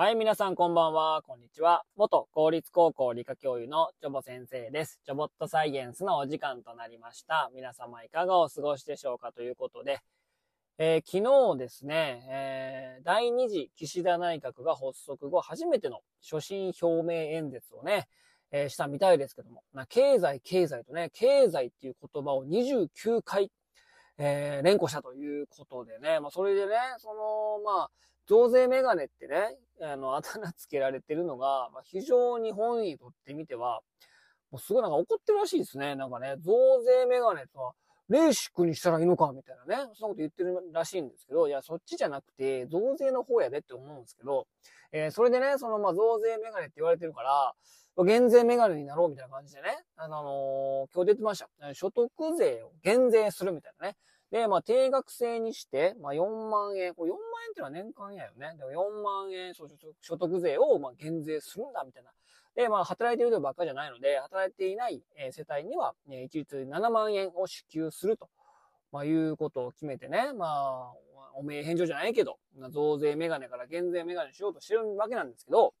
はい、皆さんこんばんは、こんにちは。元公立高校理科教諭のジョボ先生です。ジョボットサイエンスのお時間となりました。皆様いかがお過ごしでしょうかということで、えー昨日ですね、えー第2次岸田内閣が発足後初めての所信表明演説をね、えーしたみたいですけども、まあ経済、経済とね、経済っていう言葉を29回、え連呼したということでね、まあそれでね、その、まあ、増税メガネってね、あの、あだ名つけられてるのが、まあ、非常に本意とってみては、もうすごいなんか怒ってるらしいですね。なんかね、増税メガネとは、レーシックにしたらいいのかみたいなね、そんなこと言ってるらしいんですけど、いや、そっちじゃなくて、増税の方やでって思うんですけど、えーそれでね、その、ま、増税メガネって言われてるから、減税メガネになろうみたいな感じでね、あのー今日出てました。所得税を減税するみたいなね。で、まあ、定額制にして、まあ、4万円、これ4万円っていうのは年間やよね。でも4万円所得税を、まあ、減税するんだ、みたいな。で、まあ、働いている人ばっかりじゃないので、働いていないえ世帯には、えー一律7万円を支給すると、まあ、いうことを決めてね、まあ、お名返上じゃないけど、増税メガネから減税メガネしようとしてるわけなんですけど、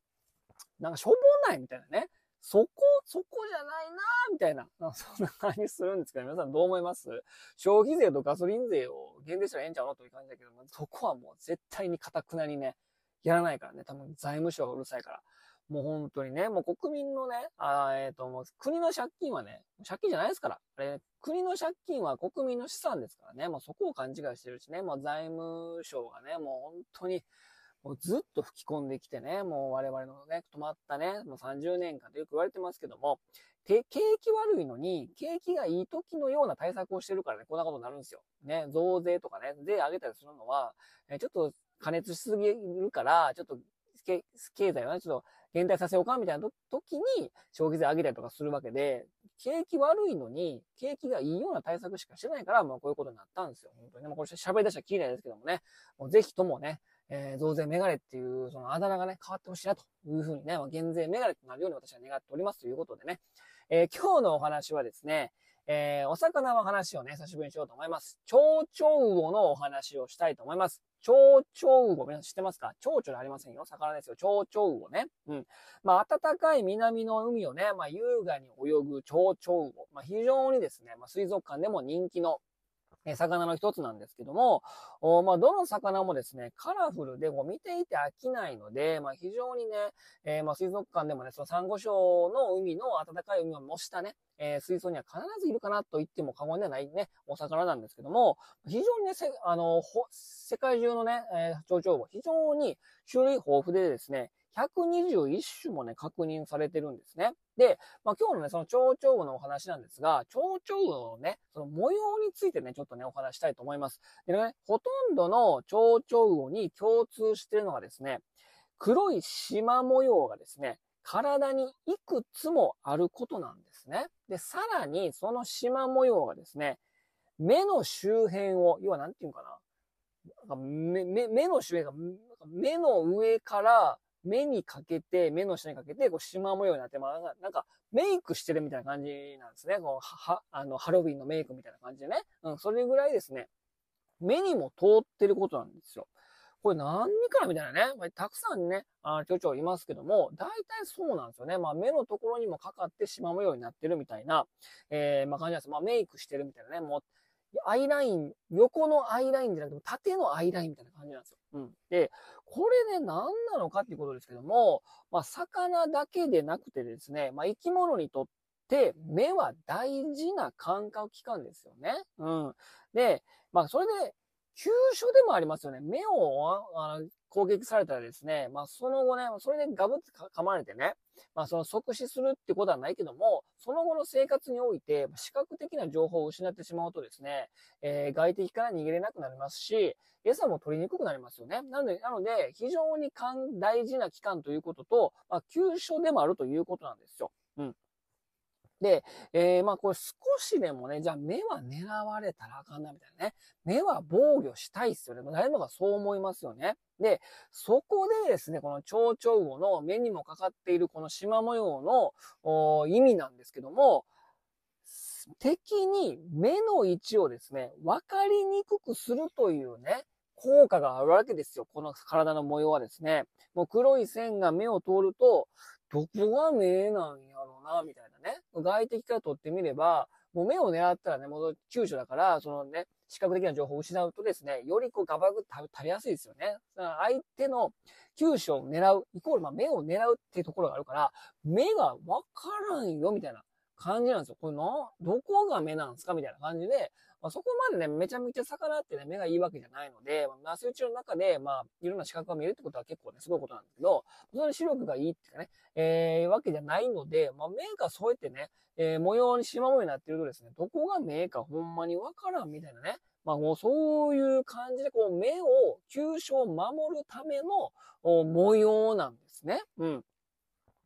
なんかしょぼないみたいなね。そこ、そこじゃないなみたいな、そんな感じするんですけど、皆さんどう思います？消費税とガソリン税を減税したらええんちゃうの？という感じだけど、そこはもう絶対に堅くなにね、やらないからね、多分財務省がうるさいから。もう本当にね、もう国民のね、あえっ、と、もう国の借金はね、借金じゃないですから。あれ、国の借金は国民の資産ですからね、もうそこを勘違いしてるしね、もう財務省がね、もう本当に、もうずっと吹き込んできてね、もう我々のね、止まったね、もう30年間とよく言われてますけども、景気悪いのに、景気がいい時のような対策をしてるからね、こんなことになるんですよ。ね、増税とかね、税上げたりするのは、えちょっと加熱しすぎるから、ちょっと経済をね、ちょっと減退させようかみたいな時に消費税上げたりとかするわけで、景気悪いのに、景気がいいような対策しかしてないから、まあこういうことになったんですよ。本当にね。まあこれ喋り出したらきりないですけどもね、もうぜひともね、えー増税メガネっていう、そのあだ名がね、変わってほしいなというふうにね、まあ、減税メガネとなるように私は願っておりますということでね、えー今日のお話はですね、えーお魚の話をね、久しぶりにしようと思います。蝶々魚のお話をしたいと思います。蝶々魚、皆さん知ってますか蝶々じゃありませんよ。魚ですよ。蝶々魚ね。うん。まあ、暖かい南の海をね、まあ、優雅に泳ぐ蝶々魚。まあ、非常にですね、まあ、水族館でも人気の、え魚の一つなんですけども、おまあ、どの魚もですね、カラフルでこう見ていて飽きないので、まあ、非常にね、えーまあ、水族館でもね、そのサンゴ礁の海の暖かい海を模したね、えー水槽には必ずいるかなと言っても過言ではないね、お魚なんですけども、非常にね、あの、ほ世界中のね、えー、蝶々魚、非常に種類豊富でですね、121種もね、確認されてるんですね。で、まあ、今日のね、その蝶々魚のお話なんですが、蝶々魚のね、その模様についてね、ちょっとね、お話したいと思います。でね、ほとんどの蝶々魚に共通しているのがですね、黒い縞模様がですね、体にいくつもあることなんですね。で、さらにその縞模様がですね、目の周辺を、要はなんていうかな。目目の周辺が、目の上から目にかけて、目の下にかけて、こう、縞模様になって、まあ、なんか、メイクしてるみたいな感じなんですね。こう、は、あの、ハロウィンのメイクみたいな感じでね。うん、それぐらいですね、目にも通ってることなんですよ。これ何かなみたいなね。まあたくさんね、あ蝶々いますけども、大体そうなんですよね。まあ目のところにもかかって縞模様になってるみたいな、えー、まあ感じなんです。まあメイクしてるみたいなね。もう、アイライン、横のアイラインじゃなくて、縦のアイラインみたいな感じなんですよ。うん。で、これね、何なのかっていうことですけども、まあ魚だけでなくてですね、まあ生き物にとって目は大事な感覚器官ですよね。うん。で、まあそれで、急所でもありますよね。目をああの攻撃されたらですね、まあその後ね、それでガブって噛まれてね、まあその即死するってことはないけども、その後の生活において視覚的な情報を失ってしまうとですね、えー外敵から逃げれなくなりますし、餌も取りにくくなりますよね。なので、なので非常に大事な器官ということと、まあ急所でもあるということなんですよ。うん。で、えー、まあこれ少しでもね、じゃあ目は狙われたらあかんなみたいなね。目は防御したいっすよね。誰もがそう思いますよね。で、そこでですね、この蝶々魚の目にもかかっているこの縞模様の意味なんですけども、敵に目の位置をですね、分かりにくくするというね、効果があるわけですよ。この体の模様はですね。もう黒い線が目を通ると、どこが目なんやろな、みたいなね。外敵から取ってみれば、もう目を狙ったらね、もう急所だから、そのね、視覚的な情報を失うとですね、よりこうガバグ食べやすいですよね。相手の急所を狙う、イコールまあ目を狙うっていうところがあるから、目がわからんよ、みたいな感じなんですよ。これな、どこが目なんですか？みたいな感じで、まあ、そこまでね、めちゃめちゃ魚ってね、目がいいわけじゃないので、まあ、麻酔中の中で、まあ、いろんな視覚が見えるってことは結構ね、すごいことなんですけど、その視力がいいっていうかね、えー、わけじゃないので、まあ、目がそうやってね、えー、模様に縞模様になってるとですね、どこが目かほんまにわからんみたいなね、まあもうそういう感じで、こう目を、急所を守るための模様なんですね。うん。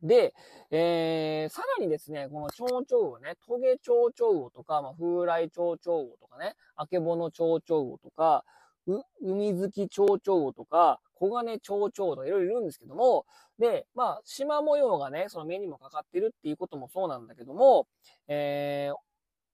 で、えー、さらにですね、この蝶々魚ね、トゲ蝶々魚とか、まあ、風来蝶々魚とかね、あけぼの蝶々魚とか、う、海月蝶々魚とか、黄金蝶々とかいろいろいるんですけども、で、まあ、縞模様がね、その目にもかかってるっていうこともそうなんだけども、えー、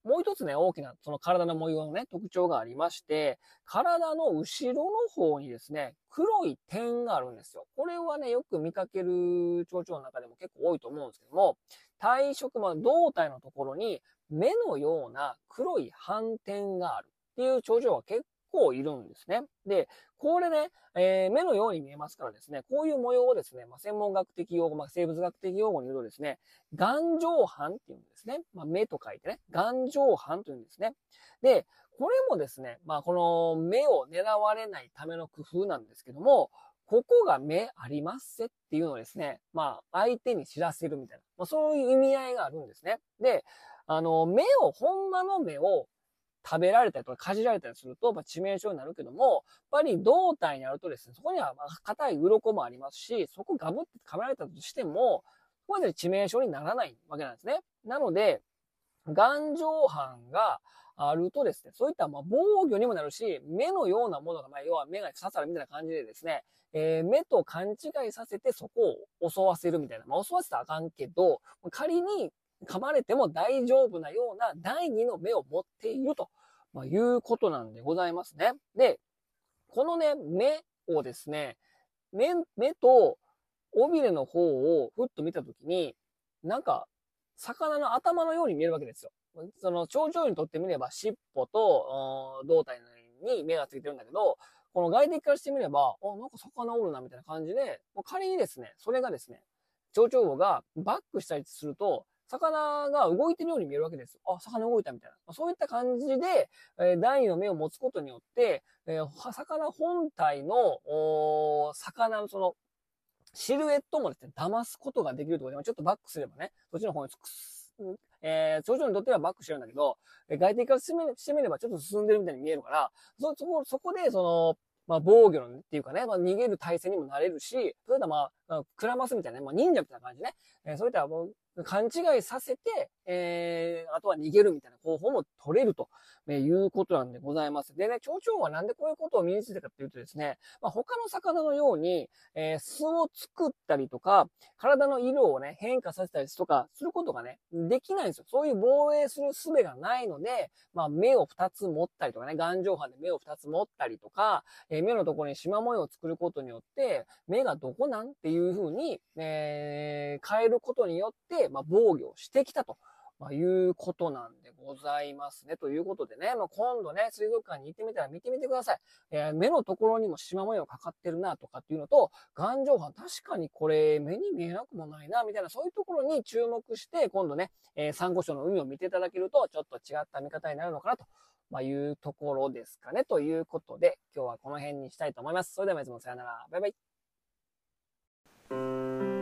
もう一つね、大きな、その体の模様のね、特徴がありまして、体の後ろの方にですね、黒い点があるんですよ。これはね、よく見かける蝶々の中でも結構多いと思うんですけども、体色、ま胴体のところに目のような黒い斑点があるっていう蝶々は結構いるんですね。で、これね、えー、目のように見えますからですね、こういう模様をですね、まあ、専門学的用語、まあ、生物学的用語に言うとですね、眼状斑っていうんですね。まあ、目と書いてね、眼状斑というんですね。で、これもですね、まあ、この目を狙われないための工夫なんですけども、ここが目ありますせっていうのをですね、まあ、相手に知らせるみたいな、まあ、そういう意味合いがあるんですね。で、あの、目を、ほんまの目を食べられたりとかかじられたりすると、まあ、致命傷になるけども、やっぱり胴体にあるとですね、そこには硬い鱗もありますし、そこガブって噛まれたとしても、ここまで致命傷にならないわけなんですね。なので、眼状斑があるとですね、そういったま防御にもなるし、目のようなものが、まあ、要は目が刺さるみたいな感じでですね、えー、目と勘違いさせてそこを襲わせるみたいな。まあ、襲わせたらあかんけど、仮に噛まれても大丈夫なような第二の目を持っていると、ま、いうことなんでございますね。で、このね、目をですね、目、目と尾びれの方をふっと見たときに、なんか、魚の頭のように見えるわけですよ。その、蝶々にとってみれば尻尾と胴体に目がついてるんだけど、この外敵からしてみれば、あ、なんか魚おるなみたいな感じで、仮にですね、それがですね、蝶々魚がバックしたりすると、魚が動いてるように見えるわけです。あ、魚動いたみたいな。そういった感じで、えー、第二の目を持つことによって、えー、魚本体の、魚のその、シルエットもですね、騙すことができるところで、ちょっとバックすればね、そっちの方にえー、頂上にとってはバックしてるんだけど、外敵からしてみればちょっと進んでるみたいに見えるから、そ、そこ、そこで、その、まあ、防御のっていうかね、まあ、逃げる体制にもなれるし、それとまあ、クラマスみたいなね、まあ、忍者みたいな感じね、えー、そういったもう、勘違いさせて、えー、あとは逃げるみたいな方法も取れると、えー、いうことなんでございます。でね、蝶々はなんでこういうことを身についたかっていうとですね、まあ、他の魚のように、えー、巣を作ったりとか、体の色をね、変化させたりとか、することがね、できないんですよ。そういう防衛する術がないので、まあ、目を二つ持ったりとかね、眼状斑で目を二つ持ったりとか、えー、目のところに縞模様を作ることによって、目がどこなんっていう風に、えー、変えることによって、まあ、防御してきたと。まあ、いうことなんでございますね。ということでね、まあ、今度ね、水族館に行ってみたら見てみてください。えー、目のところにも縞模様かかってるなとかっていうのと、眼状斑確かにこれ目に見えなくもないな、みたいなそういうところに注目して、今度ね、えー、サンゴ礁の海を見ていただけると、ちょっと違った見方になるのかなと。まあ、いうところですかね。ということで、今日はこの辺にしたいと思います。それでは、いつもさよなら。バイバイ。Música